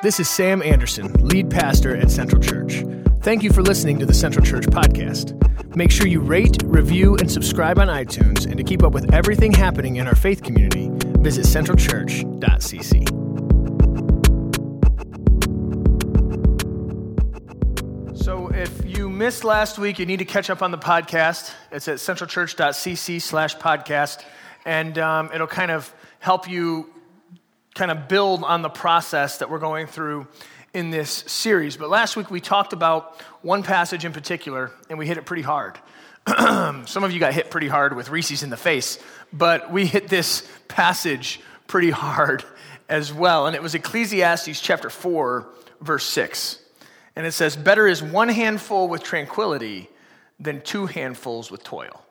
This is Sam Anderson, lead pastor at Central Church. Thank you for listening to the Central Church podcast. Make sure you rate, review, and subscribe on iTunes. And to keep up with everything happening in our faith community, visit centralchurch.cc. So if you missed last week, you need to catch up on the podcast. It's at centralchurch.cc slash podcast. And um, it'll kind of help you kind of build on the process that we're going through in this series. But last week we talked about one passage in particular, and we hit it pretty hard. Some of you got hit pretty hard with Reese's in the face, but we hit this passage pretty hard as well. And it was Ecclesiastes chapter 4, verse 6. And it says, Better is one handful with tranquility than two handfuls with toil.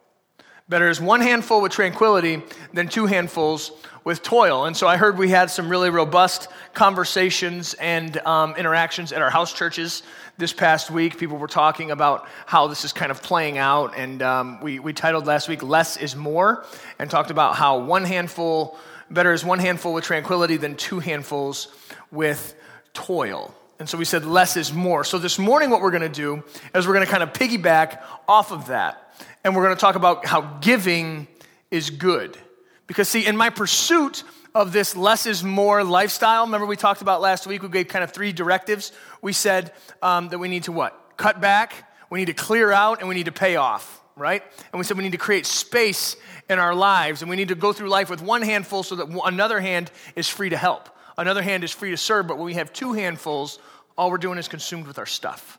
Better is one handful with tranquility than two handfuls with toil. And so I heard we had some really robust conversations and um, interactions at our house churches this past week. People were talking about how this is kind of playing out. And um, we, we titled last week, Less is More, and talked about how one handful, better is one handful with tranquility than two handfuls with toil. And so we said less is more. So this morning, what we're going to do is we're going to kind of piggyback off of that and we're going to talk about how giving is good. Because, see, in my pursuit of this less is more lifestyle, remember we talked about last week, we gave kind of three directives. We said um, that we need to what? Cut back, we need to clear out, and we need to pay off, right? And we said we need to create space in our lives, and we need to go through life with one handful so that another hand is free to help. Another hand is free to serve, but when we have two handfuls, all we're doing is consumed with our stuff.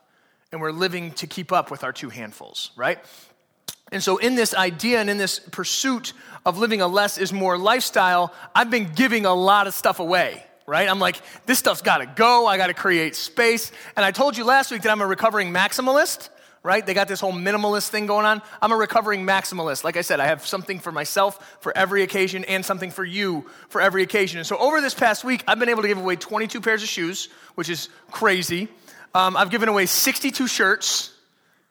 And we're living to keep up with our two handfuls, right? And so, in this idea and in this pursuit of living a less is more lifestyle, I've been giving a lot of stuff away, right? I'm like, this stuff's gotta go. I gotta create space. And I told you last week that I'm a recovering maximalist, right? They got this whole minimalist thing going on. I'm a recovering maximalist. Like I said, I have something for myself for every occasion and something for you for every occasion. And so, over this past week, I've been able to give away 22 pairs of shoes, which is crazy. Um, I've given away 62 shirts.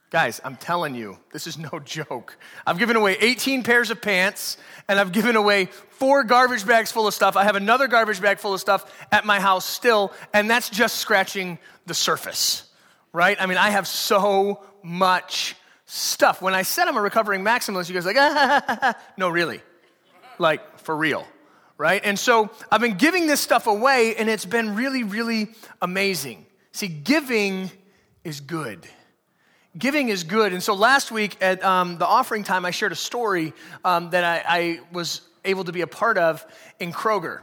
Guys, I'm telling you, this is no joke. I've given away 18 pairs of pants and I've given away four garbage bags full of stuff. I have another garbage bag full of stuff at my house still, and that's just scratching the surface, right? I mean, I have so much stuff. When I said I'm a recovering maximalist, you guys like, ah, no, really. Like, for real, right? And so I've been giving this stuff away, and it's been really, really amazing. See, giving is good giving is good. And so last week at um, the offering time, I shared a story um, that I, I, was able to be a part of in Kroger.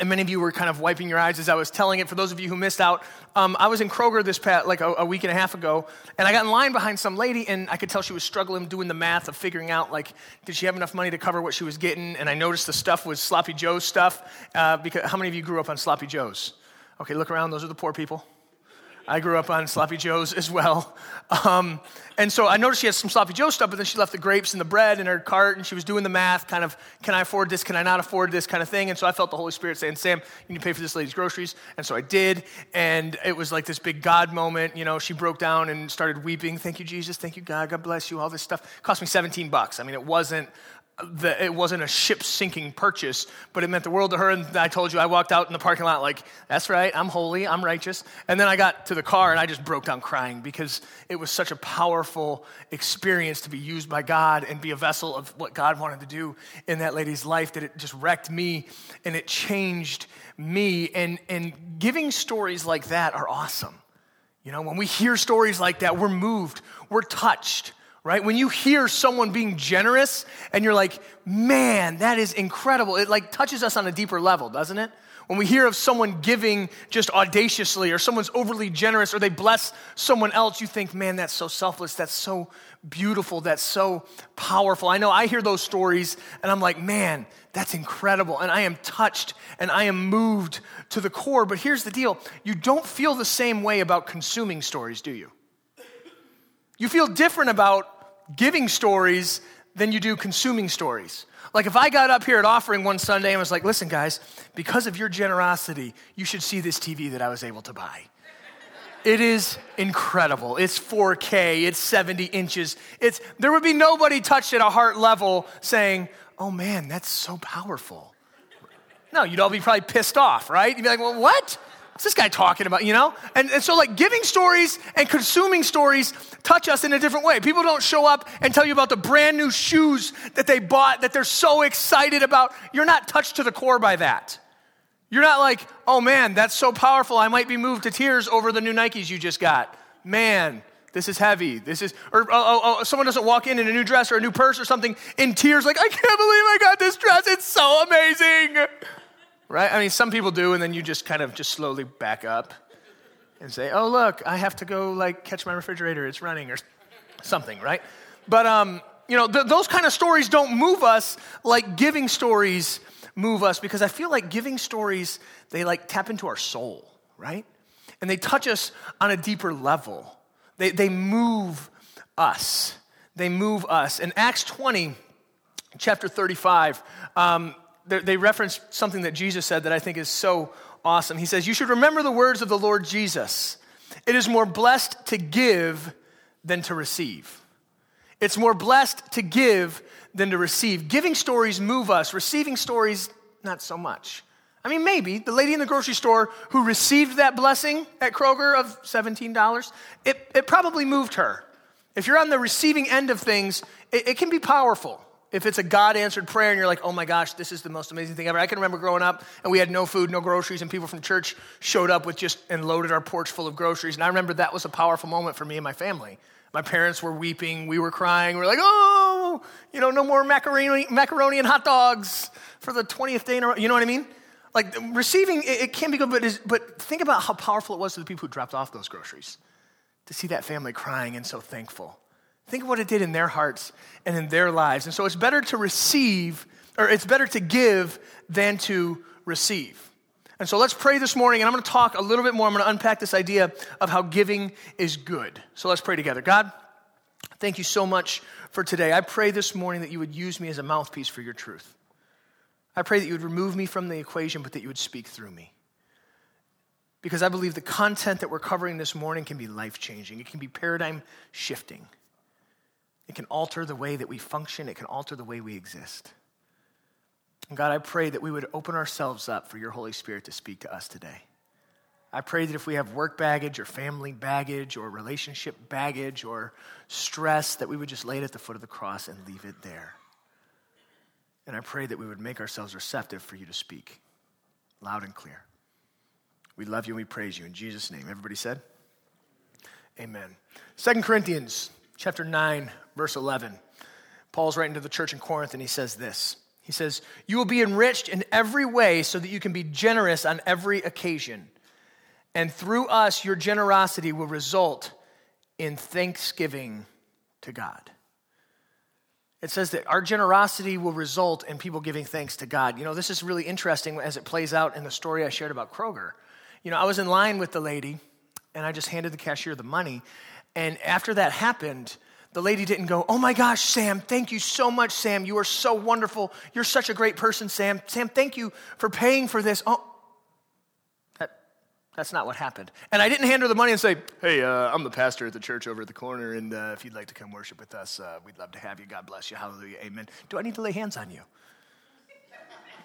And many of you were kind of wiping your eyes as I was telling it. For those of you who missed out, um, I was in Kroger this past, like a, a, week and a half ago, and I got in line behind some lady, and I could tell she was struggling doing the math of figuring out, like, did she have enough money to cover what she was getting? And I noticed the stuff was Sloppy Joe's stuff. Uh, because how many of you grew up on Sloppy Joe's? Okay, look around. Those are the poor people. I grew up on Sloppy Joe's as well. Um, and so I noticed she had some Sloppy Joe stuff, but then she left the grapes and the bread in her cart and she was doing the math, kind of, can I afford this? Can I not afford this kind of thing? And so I felt the Holy Spirit saying, Sam, you need to pay for this lady's groceries. And so I did. And it was like this big God moment. You know, she broke down and started weeping. Thank you, Jesus. Thank you, God. God bless you. All this stuff. It cost me 17 bucks. I mean, it wasn't the, it wasn't a ship sinking purchase, but it meant the world to her. And I told you, I walked out in the parking lot like, that's right, I'm holy, I'm righteous. And then I got to the car and I just broke down crying because it was such a powerful experience to be used by God and be a vessel of what God wanted to do in that lady's life that it just wrecked me and it changed me. And, and giving stories like that are awesome. You know, when we hear stories like that, we're moved, we're touched right? When you hear someone being generous and you're like, man, that is incredible. It like touches us on a deeper level, doesn't it? When we hear of someone giving just audaciously or someone's overly generous or they bless someone else, you think, man, that's so selfless. That's so beautiful. That's so powerful. I know I hear those stories and I'm like, man, that's incredible. And I am touched and I am moved to the core. But here's the deal you don't feel the same way about consuming stories, do you? You feel different about giving stories than you do consuming stories. Like if I got up here at offering one Sunday and was like, listen, guys, because of your generosity, you should see this TV that I was able to buy. It is incredible. It's 4K, it's 70 inches. It's, there would be nobody touched at a heart level saying, oh man, that's so powerful. No, you'd all be probably pissed off, right? You'd be like, well, what? What's this guy talking about, you know? And, and so, like, giving stories and consuming stories touch us in a different way. People don't show up and tell you about the brand new shoes that they bought that they're so excited about. You're not touched to the core by that. You're not like, oh man, that's so powerful. I might be moved to tears over the new Nikes you just got. Man, this is heavy. This is, or oh, oh, oh, someone doesn't walk in in a new dress or a new purse or something in tears, like, I can't believe I got this dress. It's so amazing. Right? I mean, some people do, and then you just kind of just slowly back up and say, oh, look, I have to go, like, catch my refrigerator. It's running or something, right? But, um, you know, th- those kind of stories don't move us like giving stories move us because I feel like giving stories, they like tap into our soul, right? And they touch us on a deeper level. They, they move us. They move us. In Acts 20, chapter 35, um, they reference something that Jesus said that I think is so awesome. He says, You should remember the words of the Lord Jesus. It is more blessed to give than to receive. It's more blessed to give than to receive. Giving stories move us, receiving stories, not so much. I mean, maybe the lady in the grocery store who received that blessing at Kroger of $17, it, it probably moved her. If you're on the receiving end of things, it, it can be powerful. If it's a God answered prayer and you're like, oh my gosh, this is the most amazing thing ever. I can remember growing up and we had no food, no groceries, and people from church showed up with just and loaded our porch full of groceries. And I remember that was a powerful moment for me and my family. My parents were weeping, we were crying, we are like, oh, you know, no more macaroni, macaroni and hot dogs for the 20th day in a row. You know what I mean? Like receiving, it, it can be good, but, is, but think about how powerful it was to the people who dropped off those groceries to see that family crying and so thankful. Think of what it did in their hearts and in their lives. And so it's better to receive, or it's better to give than to receive. And so let's pray this morning, and I'm going to talk a little bit more. I'm going to unpack this idea of how giving is good. So let's pray together. God, thank you so much for today. I pray this morning that you would use me as a mouthpiece for your truth. I pray that you would remove me from the equation, but that you would speak through me. Because I believe the content that we're covering this morning can be life changing, it can be paradigm shifting, it can alter the way that we function, it can alter the way we exist. And God, I pray that we would open ourselves up for your Holy Spirit to speak to us today. I pray that if we have work baggage or family baggage or relationship baggage or stress, that we would just lay it at the foot of the cross and leave it there. And I pray that we would make ourselves receptive for you to speak loud and clear. We love you and we praise you. In Jesus' name. Everybody said? Amen. Second Corinthians chapter 9, verse 11. Paul's writing to the church in Corinth and he says this. He says, You will be enriched in every way so that you can be generous on every occasion. And through us, your generosity will result in thanksgiving to God. It says that our generosity will result in people giving thanks to God. You know, this is really interesting as it plays out in the story I shared about Kroger. You know, I was in line with the lady and I just handed the cashier the money. And after that happened, the lady didn't go, Oh my gosh, Sam, thank you so much, Sam. You are so wonderful. You're such a great person, Sam. Sam, thank you for paying for this. Oh, that, that's not what happened. And I didn't hand her the money and say, Hey, uh, I'm the pastor at the church over at the corner, and uh, if you'd like to come worship with us, uh, we'd love to have you. God bless you. Hallelujah. Amen. Do I need to lay hands on you?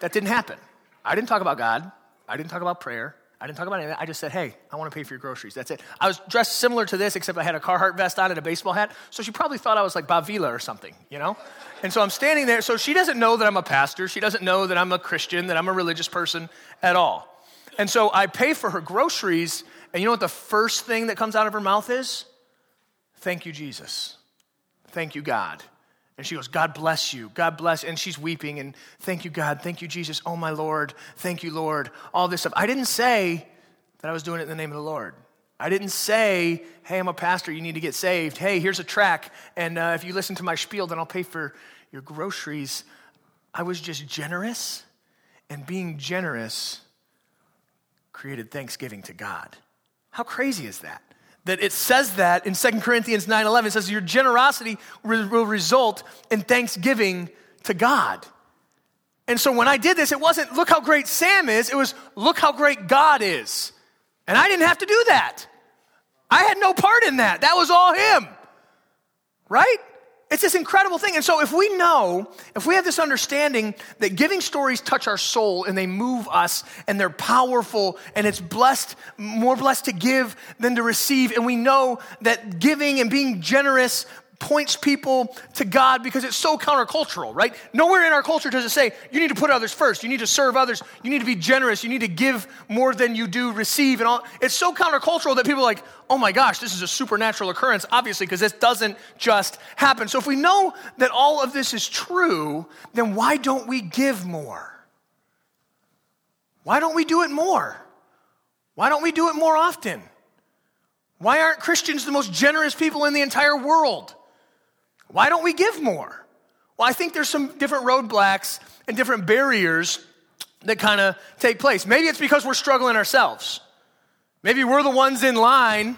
That didn't happen. I didn't talk about God, I didn't talk about prayer. I didn't talk about anything. I just said, hey, I want to pay for your groceries. That's it. I was dressed similar to this, except I had a Carhartt vest on and a baseball hat. So she probably thought I was like Bob Vila or something, you know? And so I'm standing there. So she doesn't know that I'm a pastor. She doesn't know that I'm a Christian, that I'm a religious person at all. And so I pay for her groceries. And you know what the first thing that comes out of her mouth is? Thank you, Jesus. Thank you, God. And she goes, God bless you. God bless. And she's weeping and thank you, God. Thank you, Jesus. Oh, my Lord. Thank you, Lord. All this stuff. I didn't say that I was doing it in the name of the Lord. I didn't say, hey, I'm a pastor. You need to get saved. Hey, here's a track. And uh, if you listen to my spiel, then I'll pay for your groceries. I was just generous. And being generous created thanksgiving to God. How crazy is that? That it says that in 2 Corinthians 9 11. It says, Your generosity will result in thanksgiving to God. And so when I did this, it wasn't, look how great Sam is, it was, look how great God is. And I didn't have to do that. I had no part in that. That was all him. Right? It's this incredible thing. And so, if we know, if we have this understanding that giving stories touch our soul and they move us and they're powerful and it's blessed, more blessed to give than to receive, and we know that giving and being generous points people to God because it's so countercultural, right? Nowhere in our culture does it say you need to put others first, you need to serve others, you need to be generous, you need to give more than you do receive, and all. It's so countercultural that people are like, oh my gosh, this is a supernatural occurrence, obviously, because this doesn't just happen. So if we know that all of this is true, then why don't we give more? Why don't we do it more? Why don't we do it more often? Why aren't Christians the most generous people in the entire world? Why don't we give more? Well, I think there's some different roadblocks and different barriers that kind of take place. Maybe it's because we're struggling ourselves. Maybe we're the ones in line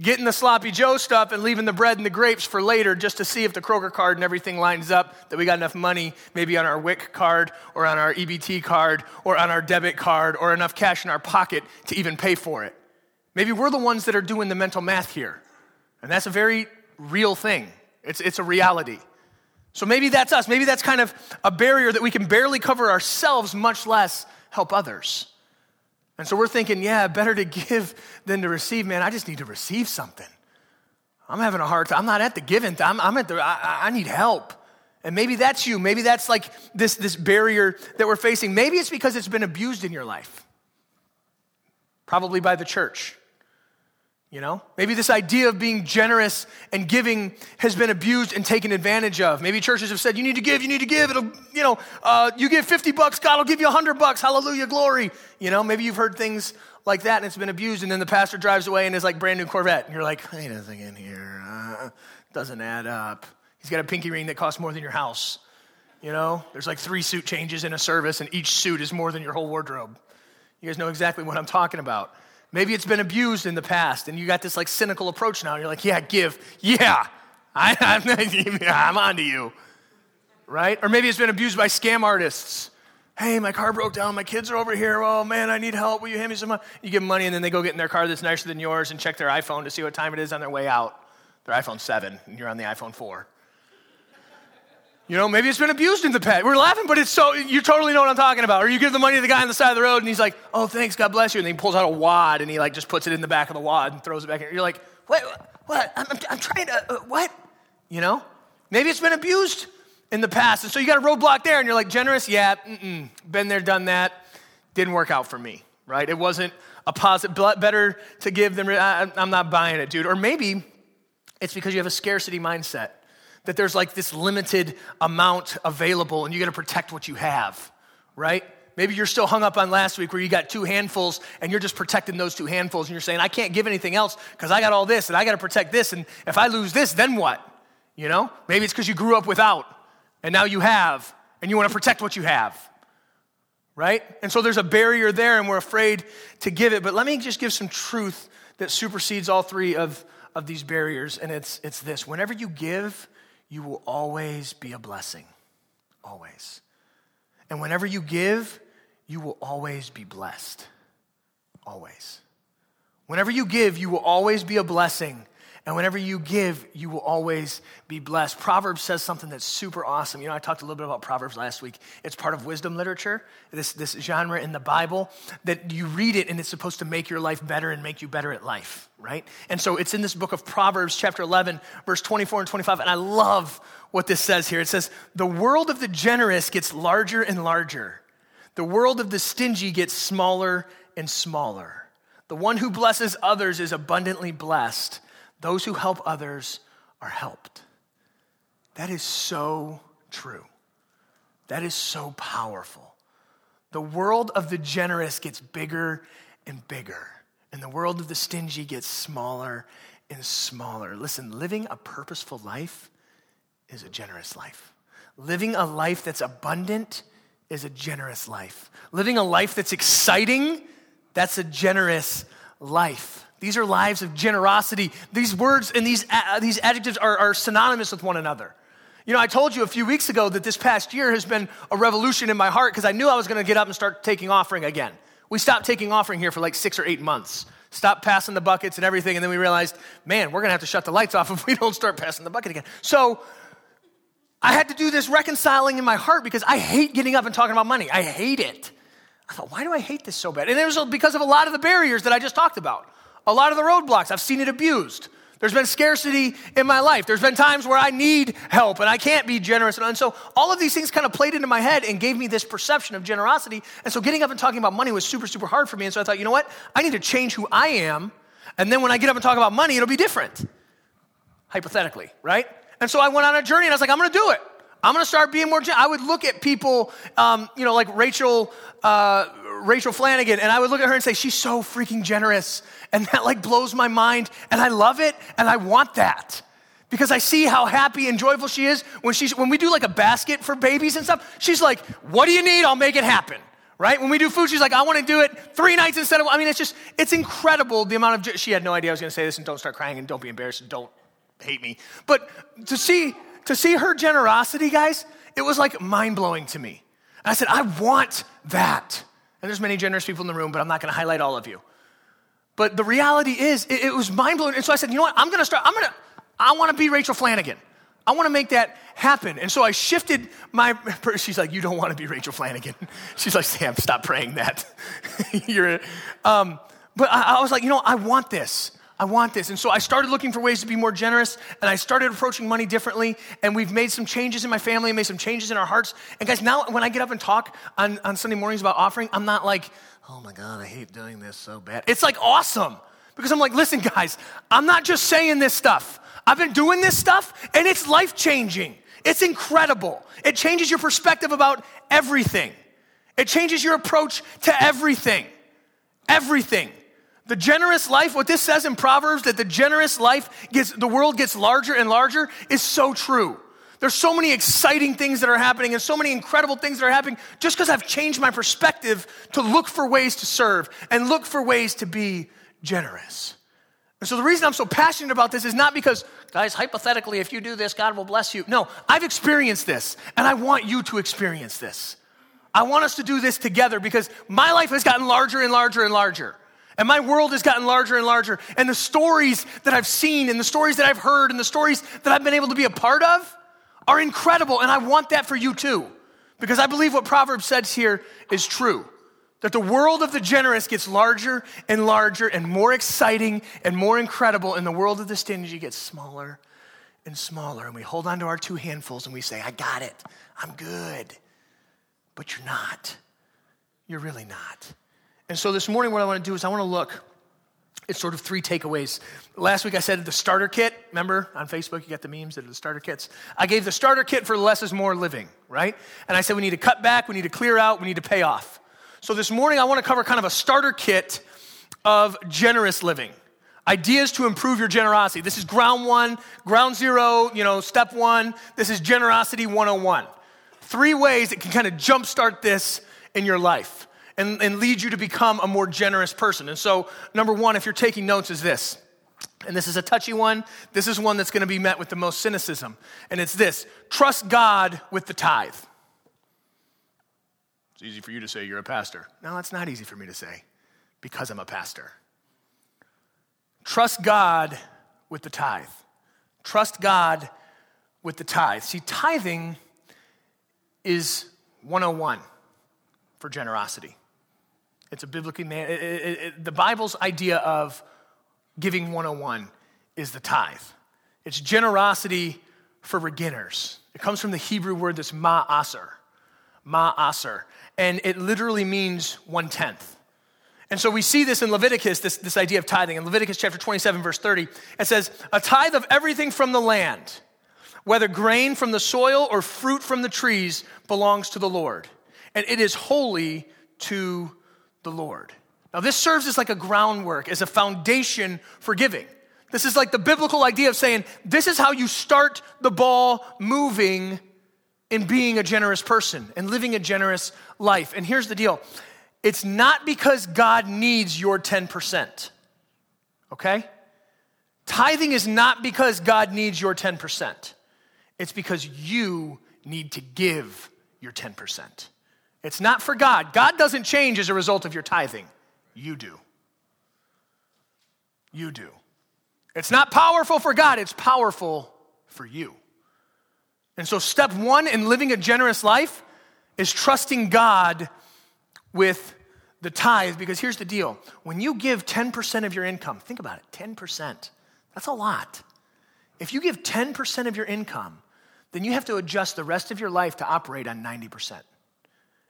getting the sloppy Joe stuff and leaving the bread and the grapes for later just to see if the Kroger card and everything lines up, that we got enough money, maybe on our WIC card or on our EBT card or on our debit card or enough cash in our pocket to even pay for it. Maybe we're the ones that are doing the mental math here. And that's a very real thing. It's, it's a reality. So maybe that's us. Maybe that's kind of a barrier that we can barely cover ourselves, much less help others. And so we're thinking, yeah, better to give than to receive. Man, I just need to receive something. I'm having a hard time. I'm not at the giving. I'm, I'm at the, I, I need help. And maybe that's you. Maybe that's like this, this barrier that we're facing. Maybe it's because it's been abused in your life, probably by the church. You know, maybe this idea of being generous and giving has been abused and taken advantage of. Maybe churches have said, you need to give, you need to give. It'll, you know, uh, you give 50 bucks, God will give you 100 bucks. Hallelujah, glory. You know, maybe you've heard things like that and it's been abused. And then the pastor drives away in his like brand new Corvette. And you're like, wait a in here. Uh, doesn't add up. He's got a pinky ring that costs more than your house. You know, there's like three suit changes in a service, and each suit is more than your whole wardrobe. You guys know exactly what I'm talking about. Maybe it's been abused in the past and you got this like cynical approach now. You're like, yeah, give. Yeah, I, I'm, I'm on to you. Right? Or maybe it's been abused by scam artists. Hey, my car broke down. My kids are over here. Oh, man, I need help. Will you hand me some money? You give them money and then they go get in their car that's nicer than yours and check their iPhone to see what time it is on their way out. Their iPhone 7 and you're on the iPhone 4. You know, maybe it's been abused in the past. We're laughing, but it's so, you totally know what I'm talking about. Or you give the money to the guy on the side of the road and he's like, oh, thanks, God bless you. And then he pulls out a wad and he like just puts it in the back of the wad and throws it back in. You're like, what? What? I'm, I'm, I'm trying to, uh, what? You know? Maybe it's been abused in the past. And so you got a roadblock there and you're like, generous? Yeah, mm-mm. been there, done that. Didn't work out for me, right? It wasn't a positive, better to give than, I, I'm not buying it, dude. Or maybe it's because you have a scarcity mindset that there's like this limited amount available and you got to protect what you have, right? Maybe you're still hung up on last week where you got two handfuls and you're just protecting those two handfuls and you're saying, I can't give anything else because I got all this and I got to protect this. And if I lose this, then what? You know? Maybe it's because you grew up without and now you have and you want to protect what you have, right? And so there's a barrier there and we're afraid to give it. But let me just give some truth that supersedes all three of, of these barriers. And it's, it's this whenever you give, you will always be a blessing. Always. And whenever you give, you will always be blessed. Always. Whenever you give, you will always be a blessing. And whenever you give, you will always be blessed. Proverbs says something that's super awesome. You know, I talked a little bit about Proverbs last week. It's part of wisdom literature, this, this genre in the Bible, that you read it and it's supposed to make your life better and make you better at life, right? And so it's in this book of Proverbs, chapter 11, verse 24 and 25. And I love what this says here. It says, The world of the generous gets larger and larger, the world of the stingy gets smaller and smaller. The one who blesses others is abundantly blessed those who help others are helped. That is so true. That is so powerful. The world of the generous gets bigger and bigger, and the world of the stingy gets smaller and smaller. Listen, living a purposeful life is a generous life. Living a life that's abundant is a generous life. Living a life that's exciting, that's a generous life. These are lives of generosity. These words and these, uh, these adjectives are, are synonymous with one another. You know, I told you a few weeks ago that this past year has been a revolution in my heart because I knew I was going to get up and start taking offering again. We stopped taking offering here for like six or eight months. stopped passing the buckets and everything. And then we realized, man, we're going to have to shut the lights off if we don't start passing the bucket again. So I had to do this reconciling in my heart because I hate getting up and talking about money. I hate it. I thought, why do I hate this so bad? And it was because of a lot of the barriers that I just talked about, a lot of the roadblocks. I've seen it abused. There's been scarcity in my life. There's been times where I need help and I can't be generous. And so all of these things kind of played into my head and gave me this perception of generosity. And so getting up and talking about money was super, super hard for me. And so I thought, you know what? I need to change who I am. And then when I get up and talk about money, it'll be different, hypothetically, right? And so I went on a journey and I was like, I'm going to do it. I'm going to start being more. I would look at people, um, you know, like Rachel, uh, Rachel Flanagan, and I would look at her and say, she's so freaking generous. And that like blows my mind. And I love it. And I want that because I see how happy and joyful she is when she's, when we do like a basket for babies and stuff. She's like, what do you need? I'll make it happen. Right? When we do food, she's like, I want to do it three nights instead of, I mean, it's just, it's incredible the amount of, she had no idea I was going to say this and don't start crying and don't be embarrassed and don't hate me. But to see, to see her generosity, guys, it was like mind blowing to me. I said, I want that. And there's many generous people in the room, but I'm not going to highlight all of you. But the reality is, it, it was mind blowing. And so I said, you know what? I'm going to start, I'm going to, I want to be Rachel Flanagan. I want to make that happen. And so I shifted my, she's like, you don't want to be Rachel Flanagan. She's like, Sam, stop praying that. You're, um, but I, I was like, you know, I want this. I want this. And so I started looking for ways to be more generous and I started approaching money differently. And we've made some changes in my family and made some changes in our hearts. And guys, now when I get up and talk on, on Sunday mornings about offering, I'm not like, oh my God, I hate doing this so bad. It's like awesome because I'm like, listen, guys, I'm not just saying this stuff. I've been doing this stuff and it's life changing. It's incredible. It changes your perspective about everything, it changes your approach to everything. Everything. The generous life, what this says in Proverbs, that the generous life gets, the world gets larger and larger, is so true. There's so many exciting things that are happening and so many incredible things that are happening just because I've changed my perspective to look for ways to serve and look for ways to be generous. And so the reason I'm so passionate about this is not because, guys, hypothetically, if you do this, God will bless you. No, I've experienced this and I want you to experience this. I want us to do this together because my life has gotten larger and larger and larger. And my world has gotten larger and larger. And the stories that I've seen and the stories that I've heard and the stories that I've been able to be a part of are incredible. And I want that for you too. Because I believe what Proverbs says here is true. That the world of the generous gets larger and larger and more exciting and more incredible. And the world of the stingy gets smaller and smaller. And we hold on to our two handfuls and we say, I got it. I'm good. But you're not. You're really not. And so this morning, what I want to do is I want to look at sort of three takeaways. Last week I said the starter kit. Remember on Facebook, you got the memes that are the starter kits. I gave the starter kit for less is more living, right? And I said we need to cut back, we need to clear out, we need to pay off. So this morning I want to cover kind of a starter kit of generous living. Ideas to improve your generosity. This is ground one, ground zero, you know, step one. This is generosity 101. Three ways that can kind of jumpstart this in your life and, and lead you to become a more generous person. And so, number one, if you're taking notes, is this. And this is a touchy one. This is one that's going to be met with the most cynicism. And it's this trust God with the tithe. It's easy for you to say you're a pastor. No, it's not easy for me to say because I'm a pastor. Trust God with the tithe. Trust God with the tithe. See, tithing is 101 for generosity. It's a biblically, man, it, it, it, the Bible's idea of giving 101 is the tithe. It's generosity for beginners. It comes from the Hebrew word that's ma'aser, ma'aser, and it literally means one tenth. And so we see this in Leviticus, this, this idea of tithing. In Leviticus chapter 27, verse 30, it says, A tithe of everything from the land, whether grain from the soil or fruit from the trees, belongs to the Lord. And it is holy to the Lord. Now, this serves as like a groundwork, as a foundation for giving. This is like the biblical idea of saying, this is how you start the ball moving in being a generous person and living a generous life. And here's the deal it's not because God needs your 10%, okay? Tithing is not because God needs your 10%, it's because you need to give your 10%. It's not for God. God doesn't change as a result of your tithing. You do. you do. It's not powerful for God, it's powerful for you. And so, step one in living a generous life is trusting God with the tithe because here's the deal when you give 10% of your income, think about it 10%, that's a lot. If you give 10% of your income, then you have to adjust the rest of your life to operate on 90%.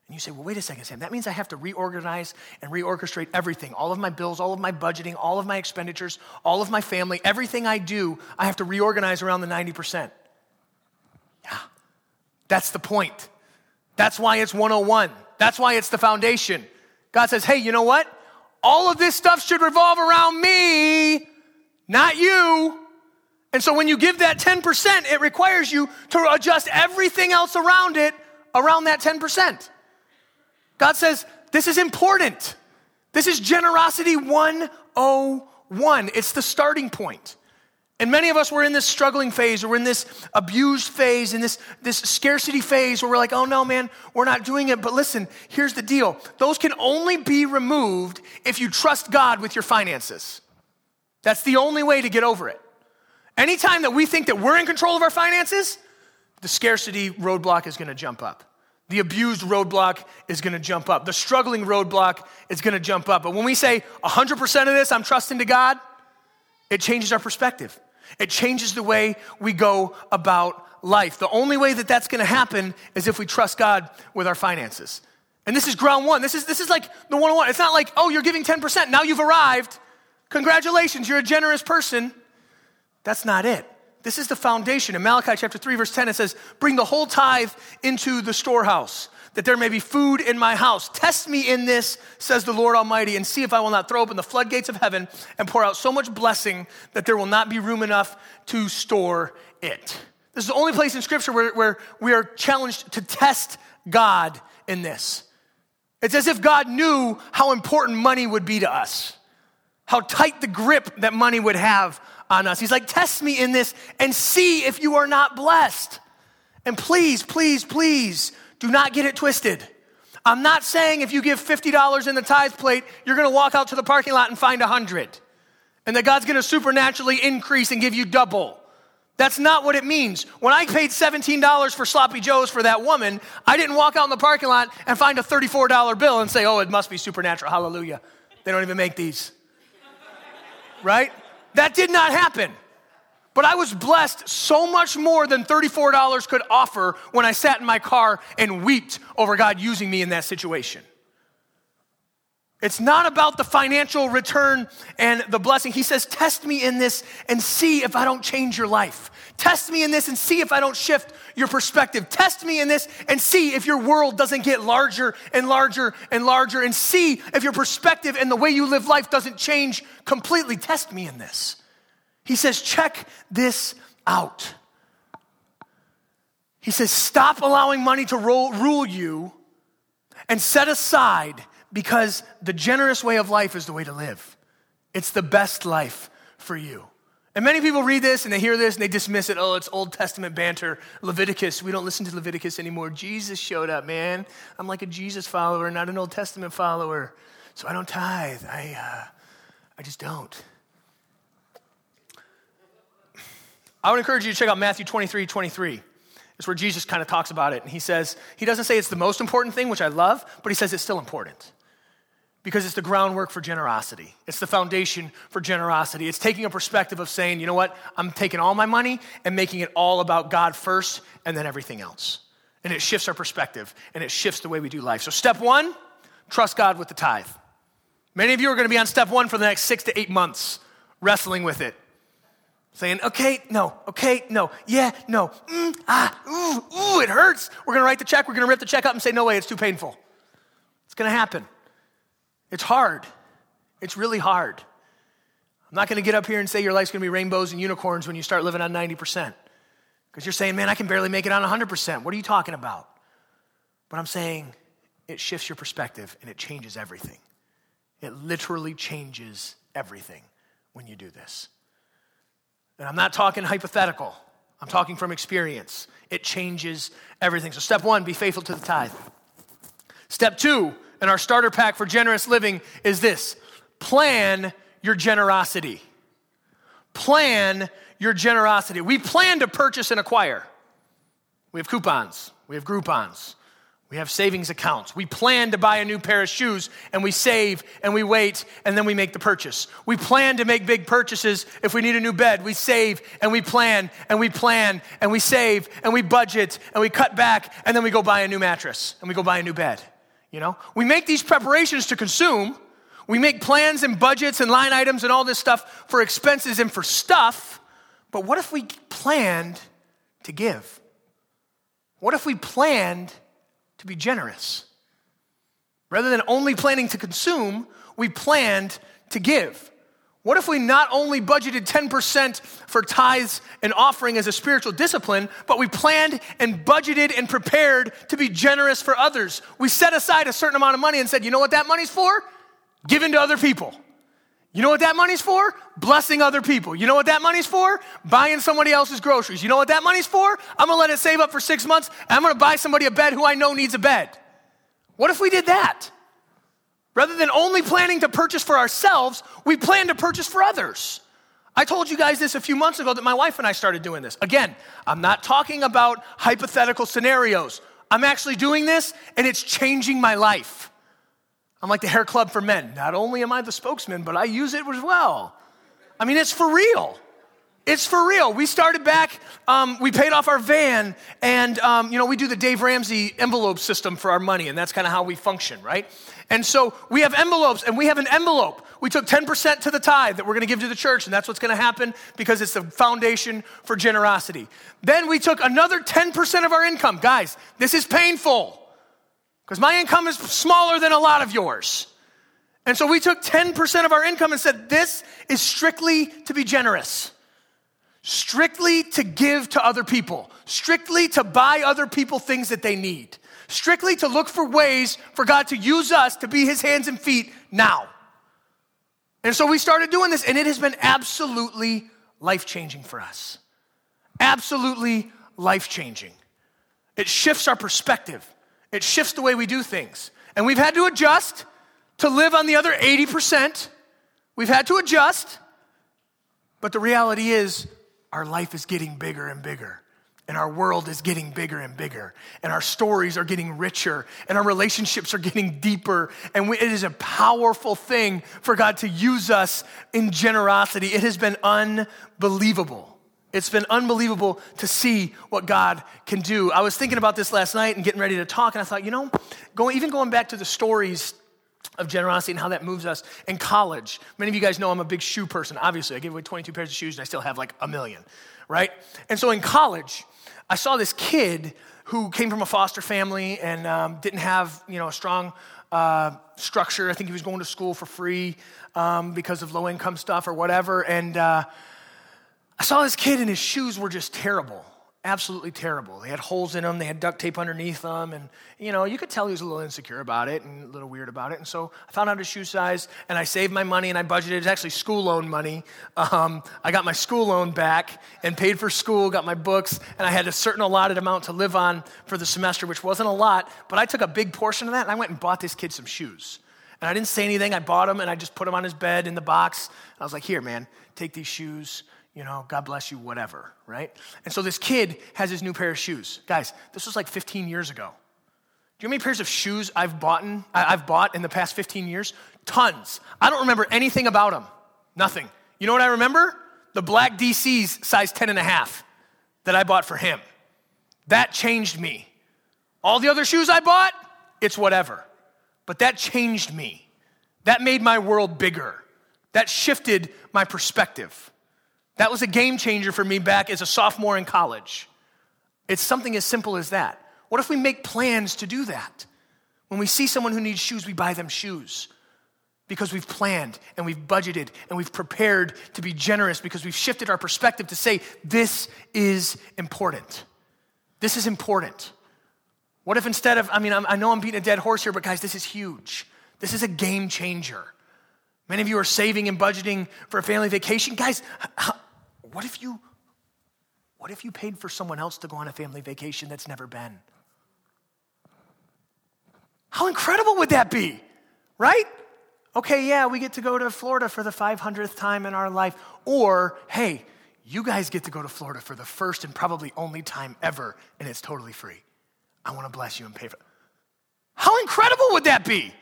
And you say, well, wait a second, Sam. That means I have to reorganize and reorchestrate everything all of my bills, all of my budgeting, all of my expenditures, all of my family, everything I do, I have to reorganize around the 90%. Yeah, that's the point. That's why it's 101. That's why it's the foundation. God says, hey, you know what? All of this stuff should revolve around me, not you. And so when you give that 10%, it requires you to adjust everything else around it around that 10%. God says, this is important. This is generosity 101. It's the starting point. And many of us were in this struggling phase, or we're in this abused phase, in this, this scarcity phase where we're like, oh no, man, we're not doing it. But listen, here's the deal those can only be removed if you trust God with your finances. That's the only way to get over it. Anytime that we think that we're in control of our finances, the scarcity roadblock is gonna jump up. The abused roadblock is gonna jump up. The struggling roadblock is gonna jump up. But when we say 100% of this, I'm trusting to God, it changes our perspective. It changes the way we go about life. The only way that that's going to happen is if we trust God with our finances. And this is ground one. This is, this is like the one on one. It's not like, oh, you're giving 10%. Now you've arrived. Congratulations, you're a generous person. That's not it. This is the foundation. In Malachi chapter 3, verse 10, it says, Bring the whole tithe into the storehouse that there may be food in my house. Test me in this, says the Lord Almighty, and see if I will not throw open the floodgates of heaven and pour out so much blessing that there will not be room enough to store it. This is the only place in Scripture where, where we are challenged to test God in this. It's as if God knew how important money would be to us, how tight the grip that money would have on us. He's like, Test me in this and see if you are not blessed. And please, please, please do not get it twisted. I'm not saying if you give $50 in the tithe plate, you're going to walk out to the parking lot and find 100 and that God's going to supernaturally increase and give you double. That's not what it means. When I paid $17 for sloppy joes for that woman, I didn't walk out in the parking lot and find a $34 bill and say, "Oh, it must be supernatural. Hallelujah." They don't even make these. right? That did not happen. But I was blessed so much more than $34 could offer when I sat in my car and wept over God using me in that situation. It's not about the financial return and the blessing. He says, Test me in this and see if I don't change your life. Test me in this and see if I don't shift your perspective. Test me in this and see if your world doesn't get larger and larger and larger and see if your perspective and the way you live life doesn't change completely. Test me in this. He says, check this out. He says, stop allowing money to rule you and set aside because the generous way of life is the way to live. It's the best life for you. And many people read this and they hear this and they dismiss it. Oh, it's Old Testament banter. Leviticus, we don't listen to Leviticus anymore. Jesus showed up, man. I'm like a Jesus follower, not an Old Testament follower. So I don't tithe. I, uh, I just don't. I would encourage you to check out Matthew 23 23. It's where Jesus kind of talks about it. And he says, he doesn't say it's the most important thing, which I love, but he says it's still important because it's the groundwork for generosity. It's the foundation for generosity. It's taking a perspective of saying, you know what, I'm taking all my money and making it all about God first and then everything else. And it shifts our perspective and it shifts the way we do life. So, step one, trust God with the tithe. Many of you are going to be on step one for the next six to eight months, wrestling with it saying, okay, no, okay, no, yeah, no, mm, ah, ooh, ooh, it hurts. We're gonna write the check, we're gonna rip the check up and say, no way, it's too painful. It's gonna happen. It's hard. It's really hard. I'm not gonna get up here and say your life's gonna be rainbows and unicorns when you start living on 90%. Because you're saying, man, I can barely make it on 100%. What are you talking about? But I'm saying it shifts your perspective and it changes everything. It literally changes everything when you do this. And I'm not talking hypothetical, I'm talking from experience. It changes everything. So, step one, be faithful to the tithe. Step two, in our starter pack for generous living, is this plan your generosity. plan your generosity. We plan to purchase and acquire. We have coupons, we have Groupons, we have savings accounts. We plan to buy a new pair of shoes and we save and we wait and then we make the purchase. We plan to make big purchases. If we need a new bed, we save and we plan and we plan and we save and we budget and we cut back and then we go buy a new mattress and we go buy a new bed. You know? We make these preparations to consume. We make plans and budgets and line items and all this stuff for expenses and for stuff. But what if we planned to give? What if we planned to be generous. Rather than only planning to consume, we planned to give. What if we not only budgeted 10% for tithes and offering as a spiritual discipline, but we planned and budgeted and prepared to be generous for others? We set aside a certain amount of money and said, you know what that money's for? Giving to other people. You know what that money's for? Blessing other people. You know what that money's for? Buying somebody else's groceries. You know what that money's for? I'm gonna let it save up for six months and I'm gonna buy somebody a bed who I know needs a bed. What if we did that? Rather than only planning to purchase for ourselves, we plan to purchase for others. I told you guys this a few months ago that my wife and I started doing this. Again, I'm not talking about hypothetical scenarios. I'm actually doing this and it's changing my life. I'm like the hair club for men. Not only am I the spokesman, but I use it as well. I mean, it's for real. It's for real. We started back, um, we paid off our van, and, um, you know, we do the Dave Ramsey envelope system for our money, and that's kind of how we function, right? And so we have envelopes, and we have an envelope. We took 10% to the tithe that we're going to give to the church, and that's what's going to happen because it's the foundation for generosity. Then we took another 10% of our income. Guys, this is painful because my income is smaller than a lot of yours. And so we took 10% of our income and said, This is strictly to be generous, strictly to give to other people, strictly to buy other people things that they need, strictly to look for ways for God to use us to be his hands and feet now. And so we started doing this, and it has been absolutely life changing for us. Absolutely life changing. It shifts our perspective. It shifts the way we do things. And we've had to adjust to live on the other 80%. We've had to adjust. But the reality is, our life is getting bigger and bigger. And our world is getting bigger and bigger. And our stories are getting richer. And our relationships are getting deeper. And we, it is a powerful thing for God to use us in generosity. It has been unbelievable. It's been unbelievable to see what God can do. I was thinking about this last night and getting ready to talk, and I thought, you know, going, even going back to the stories of generosity and how that moves us in college. Many of you guys know I'm a big shoe person. Obviously, I gave away 22 pairs of shoes and I still have like a million, right? And so in college, I saw this kid who came from a foster family and um, didn't have, you know, a strong uh, structure. I think he was going to school for free um, because of low income stuff or whatever. And uh, I saw this kid and his shoes were just terrible, absolutely terrible. They had holes in them, they had duct tape underneath them, and you know, you could tell he was a little insecure about it and a little weird about it. And so I found out his shoe size and I saved my money and I budgeted. It's actually school loan money. Um, I got my school loan back and paid for school, got my books, and I had a certain allotted amount to live on for the semester, which wasn't a lot, but I took a big portion of that and I went and bought this kid some shoes. And I didn't say anything. I bought them and I just put them on his bed in the box. I was like, here, man, take these shoes you know, God bless you, whatever, right? And so this kid has his new pair of shoes. Guys, this was like 15 years ago. Do you know how many pairs of shoes I've bought in, I've bought in the past 15 years? Tons. I don't remember anything about them. Nothing. You know what I remember? The black DC's size 10 and a half that I bought for him. That changed me. All the other shoes I bought, it's whatever. But that changed me. That made my world bigger. That shifted my perspective. That was a game changer for me back as a sophomore in college. It's something as simple as that. What if we make plans to do that? When we see someone who needs shoes, we buy them shoes because we've planned and we've budgeted and we've prepared to be generous because we've shifted our perspective to say, this is important. This is important. What if instead of, I mean, i know I'm beating a dead horse here, but guys, this is huge. This is a game changer. Many of you are saving and budgeting for a family vacation. Guys, what if you what if you paid for someone else to go on a family vacation that's never been? How incredible would that be? Right? Okay, yeah, we get to go to Florida for the 500th time in our life. Or, hey, you guys get to go to Florida for the first and probably only time ever, and it's totally free. I want to bless you and pay for. How incredible would that be?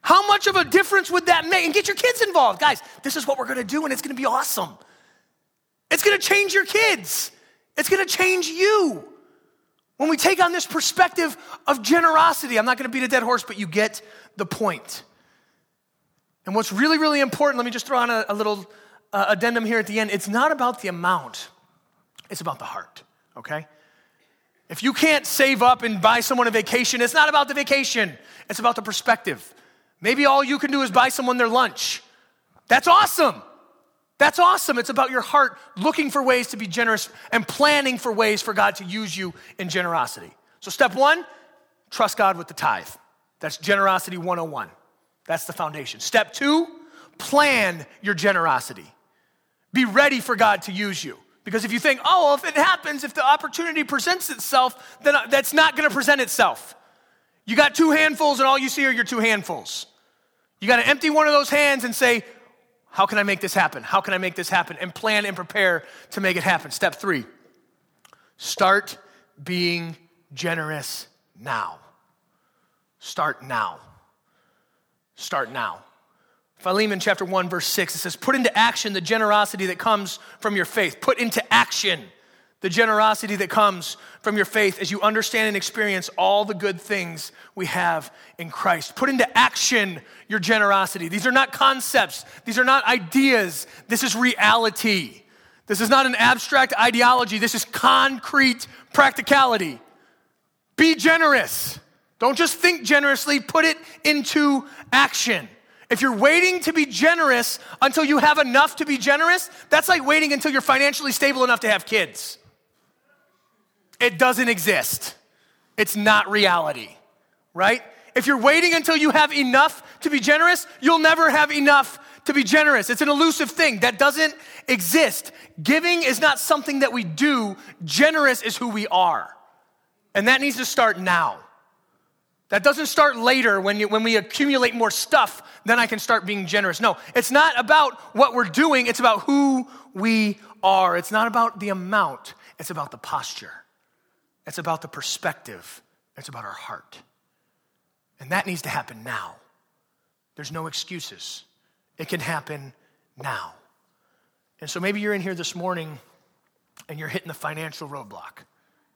How much of a difference would that make? And get your kids involved. Guys, this is what we're going to do, and it's going to be awesome. It's to change your kids, it's to change you. When we take on this perspective of generosity, I'm not to beat a dead horse, but you get the point. And what's really, really important, let me just throw on a, a little uh, addendum here at the end. It's not about the amount, it's about the heart, okay? If you can't save up and buy someone a vacation, it's not about the vacation, it's about the perspective. Maybe all you can do is buy someone their lunch. That's awesome. That's awesome. It's about your heart looking for ways to be generous and planning for ways for God to use you in generosity. So, step one, trust God with the tithe. That's generosity 101. That's the foundation. Step two, plan your generosity. Be ready for God to use you. Because if you think, oh, if it happens, if the opportunity presents itself, then that's not going to present itself. You got two handfuls, and all you see are your two handfuls. You got to empty one of those hands and say, how can I make this happen? How can I make this happen? And plan and prepare to make it happen. Step three start being generous now. Start now. Start now. Philemon chapter 1, verse 6, it says, Put into action the generosity that comes from your faith. Put into action the generosity that comes from your faith as you understand and experience all the good things we have in Christ. Put into action your generosity. These are not concepts, these are not ideas. This is reality. This is not an abstract ideology, this is concrete practicality. Be generous. Don't just think generously, put it into action. If you're waiting to be generous until you have enough to be generous, that's like waiting until you're financially stable enough to have kids. It doesn't exist. It's not reality, right? If you're waiting until you have enough to be generous, you'll never have enough to be generous. It's an elusive thing that doesn't exist. Giving is not something that we do, generous is who we are. And that needs to start now. That doesn't start later when, you, when we accumulate more stuff, then I can start being generous. No, it's not about what we're doing, it's about who we are. It's not about the amount, it's about the posture. It's about the perspective, it's about our heart. And that needs to happen now. There's no excuses. It can happen now. And so maybe you're in here this morning and you're hitting the financial roadblock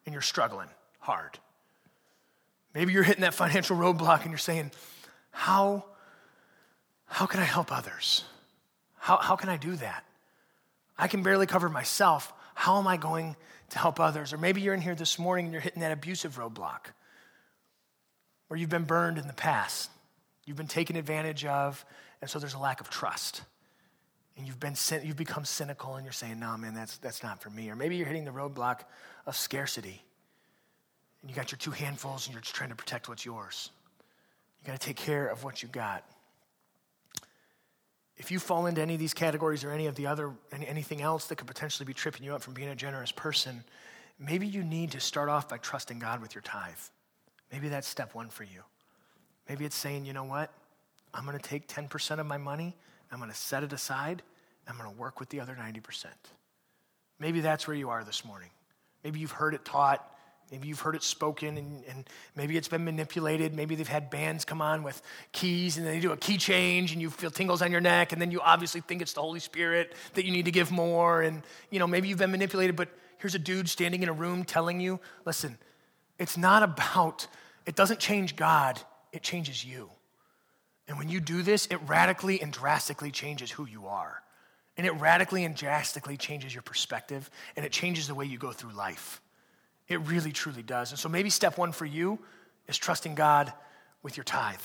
and you're struggling hard. Maybe you're hitting that financial roadblock and you're saying, How, how can I help others? How, how can I do that? I can barely cover myself. How am I going to help others. Or maybe you're in here this morning and you're hitting that abusive roadblock where you've been burned in the past, you've been taken advantage of, and so there's a lack of trust. And you've, been, you've become cynical and you're saying, no, man, that's, that's not for me. Or maybe you're hitting the roadblock of scarcity. And you got your two handfuls and you're just trying to protect what's yours. You got to take care of what you got if you fall into any of these categories or any of the other any, anything else that could potentially be tripping you up from being a generous person maybe you need to start off by trusting god with your tithe. Maybe that's step one for you. Maybe it's saying you know what? I'm going to take 10% of my money i'm going to set it aside i'm going to work with the other 90% maybe that's where you are this morning. Maybe you've heard it taught Maybe you've heard it spoken and, and, maybe it's been manipulated. Maybe they've had bands come on with keys and they do a key change and you feel tingles on your neck and then you obviously think it's the Holy Spirit that you need to give more. And, you know, maybe you've been manipulated, but here's a dude standing in a room telling you, listen, it's not about, it doesn't change God, it changes you. And when you do this, it radically and drastically changes who you are. And it radically and drastically changes your perspective and it changes the way you go through life. It really, truly does. And so maybe step one for you is trusting God with your tithe.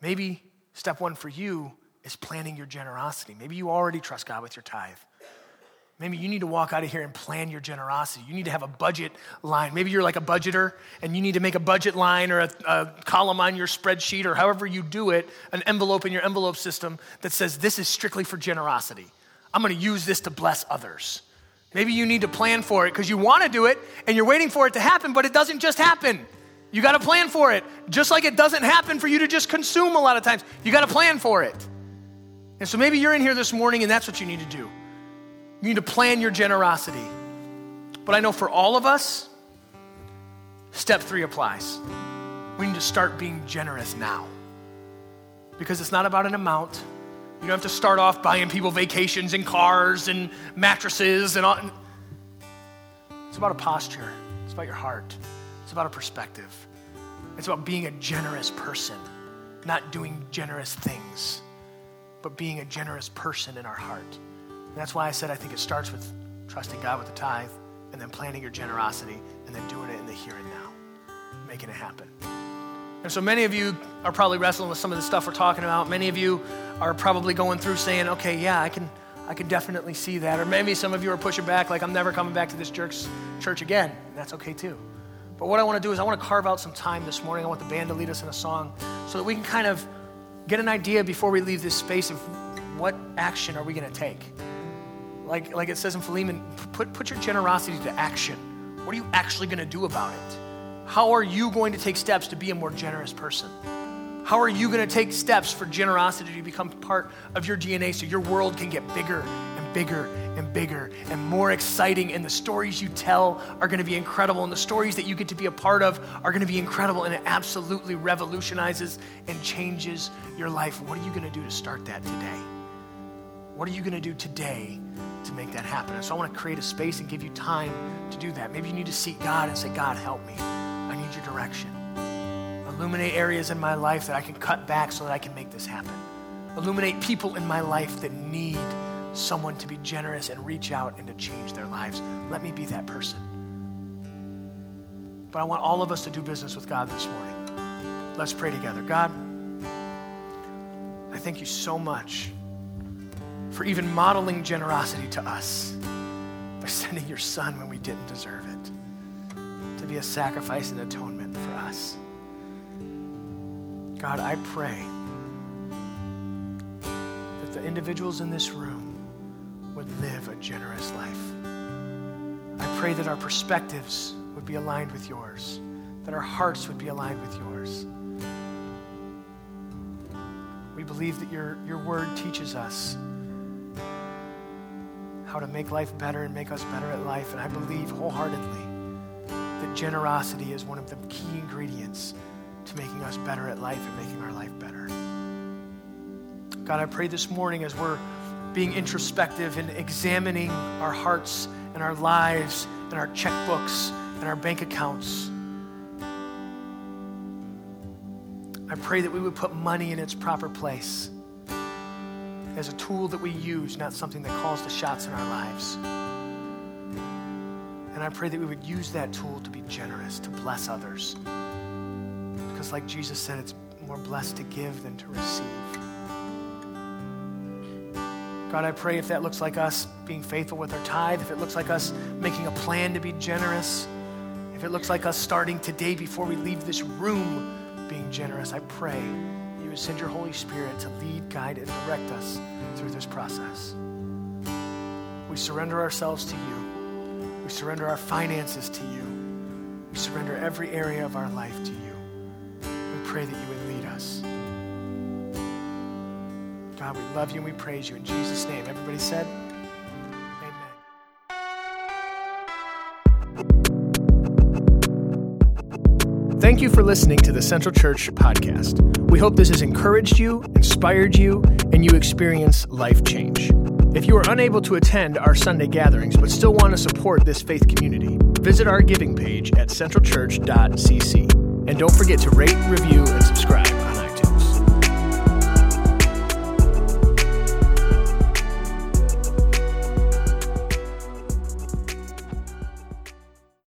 Maybe step one for you is planning your generosity. Maybe you already trust God with your tithe. Maybe you need to walk out of here and plan your generosity. You need to have a budget line. Maybe you're like a budgeter and you need to make a budget line or a, a, column on your spreadsheet or however you do it, an envelope in your envelope system that says, This is strictly for generosity. I'm going to use this to bless others. Maybe you need to plan for it because you want to do it and you're waiting for it to happen, but it doesn't just happen. You got to plan for it. Just like it doesn't happen for you to just consume a lot of times. You got to plan for it. And so maybe you're in here this morning and that's what you need to do. You need to plan your generosity. But I know for all of us, step three applies. We need to start being generous now. Because it's not about an amount. You don't have to start off buying people vacations and cars and mattresses and all. It's about a posture, it's about your heart, it's about a perspective. It's about being a generous person, not doing generous things, but being a generous person in our heart. And that's why I said I think it starts with trusting God with the tithe and then planning your generosity and then doing it in the here and now, making it happen. And so many of you are probably wrestling with some of the stuff we're talking about. Many of you are probably going through saying, okay, yeah, I can, I can definitely see that. Or maybe some of you are pushing back, like, I'm never coming back to this church, church again. That's okay too. But what I want to do is I want to carve out some time this morning. I want the band to lead us in a song so that we can kind of get an idea before we leave this space of what action are we going to take. Like, like it says in Philemon, put, put your generosity to action. What are you actually going to do about it? How are you going to take steps to be a more generous person? How are you going to take steps for generosity to become part of your DNA so your world can get bigger and bigger and bigger and more exciting? And the stories you tell are going to be incredible, and the stories that you get to be a part of are going to be incredible, and it absolutely revolutionizes and changes your life. What are you going to do to start that today? What are you going to do today to make that happen? And so I want to create a space and give you time to do that. Maybe you need to seek God and say, God, help me. Need your direction. Illuminate areas in my life that I can cut back so that I can make this happen. Illuminate people in my life that need someone to be generous and reach out and to change their lives. Let me be that person. But I want all of us to do business with God this morning. Let's pray together. God, I thank you so much for even modeling generosity to us by sending your son when we didn't deserve be a sacrifice and atonement for us. God, I pray that the individuals in this room would live a generous life. I pray that our perspectives would be aligned with yours, that our hearts would be aligned with yours. We believe that your, your word teaches us how to make life better and make us better at life, and I believe wholeheartedly generosity is one of the key ingredients to making us better at life and making our life better. God, I pray this morning as we're being introspective and examining our hearts and our lives and our checkbooks and our bank accounts. I pray that we would put money in its proper place as a tool that we use, not something that calls the shots in our lives. And I pray that we would use that tool to be generous, to bless others. Because, like Jesus said, it's more blessed to give than to receive. God, I pray if that looks like us being faithful with our tithe, if it looks like us making a plan to be generous, if it looks like us starting today before we leave this room being generous, I pray you would send your Holy Spirit to lead, guide, and direct us through this process. We surrender ourselves to you. We surrender our finances to you. We surrender every area of our life to you. We pray that you would lead us. God, we love you and we praise you in Jesus' name. Everybody said, Amen. Thank you for listening to the Central Church podcast. We hope this has encouraged you, inspired you, and you experience life change. If you are unable to attend our Sunday gatherings but still want to support this faith community, visit our giving page at centralchurch.cc. And don't forget to rate, review, and subscribe.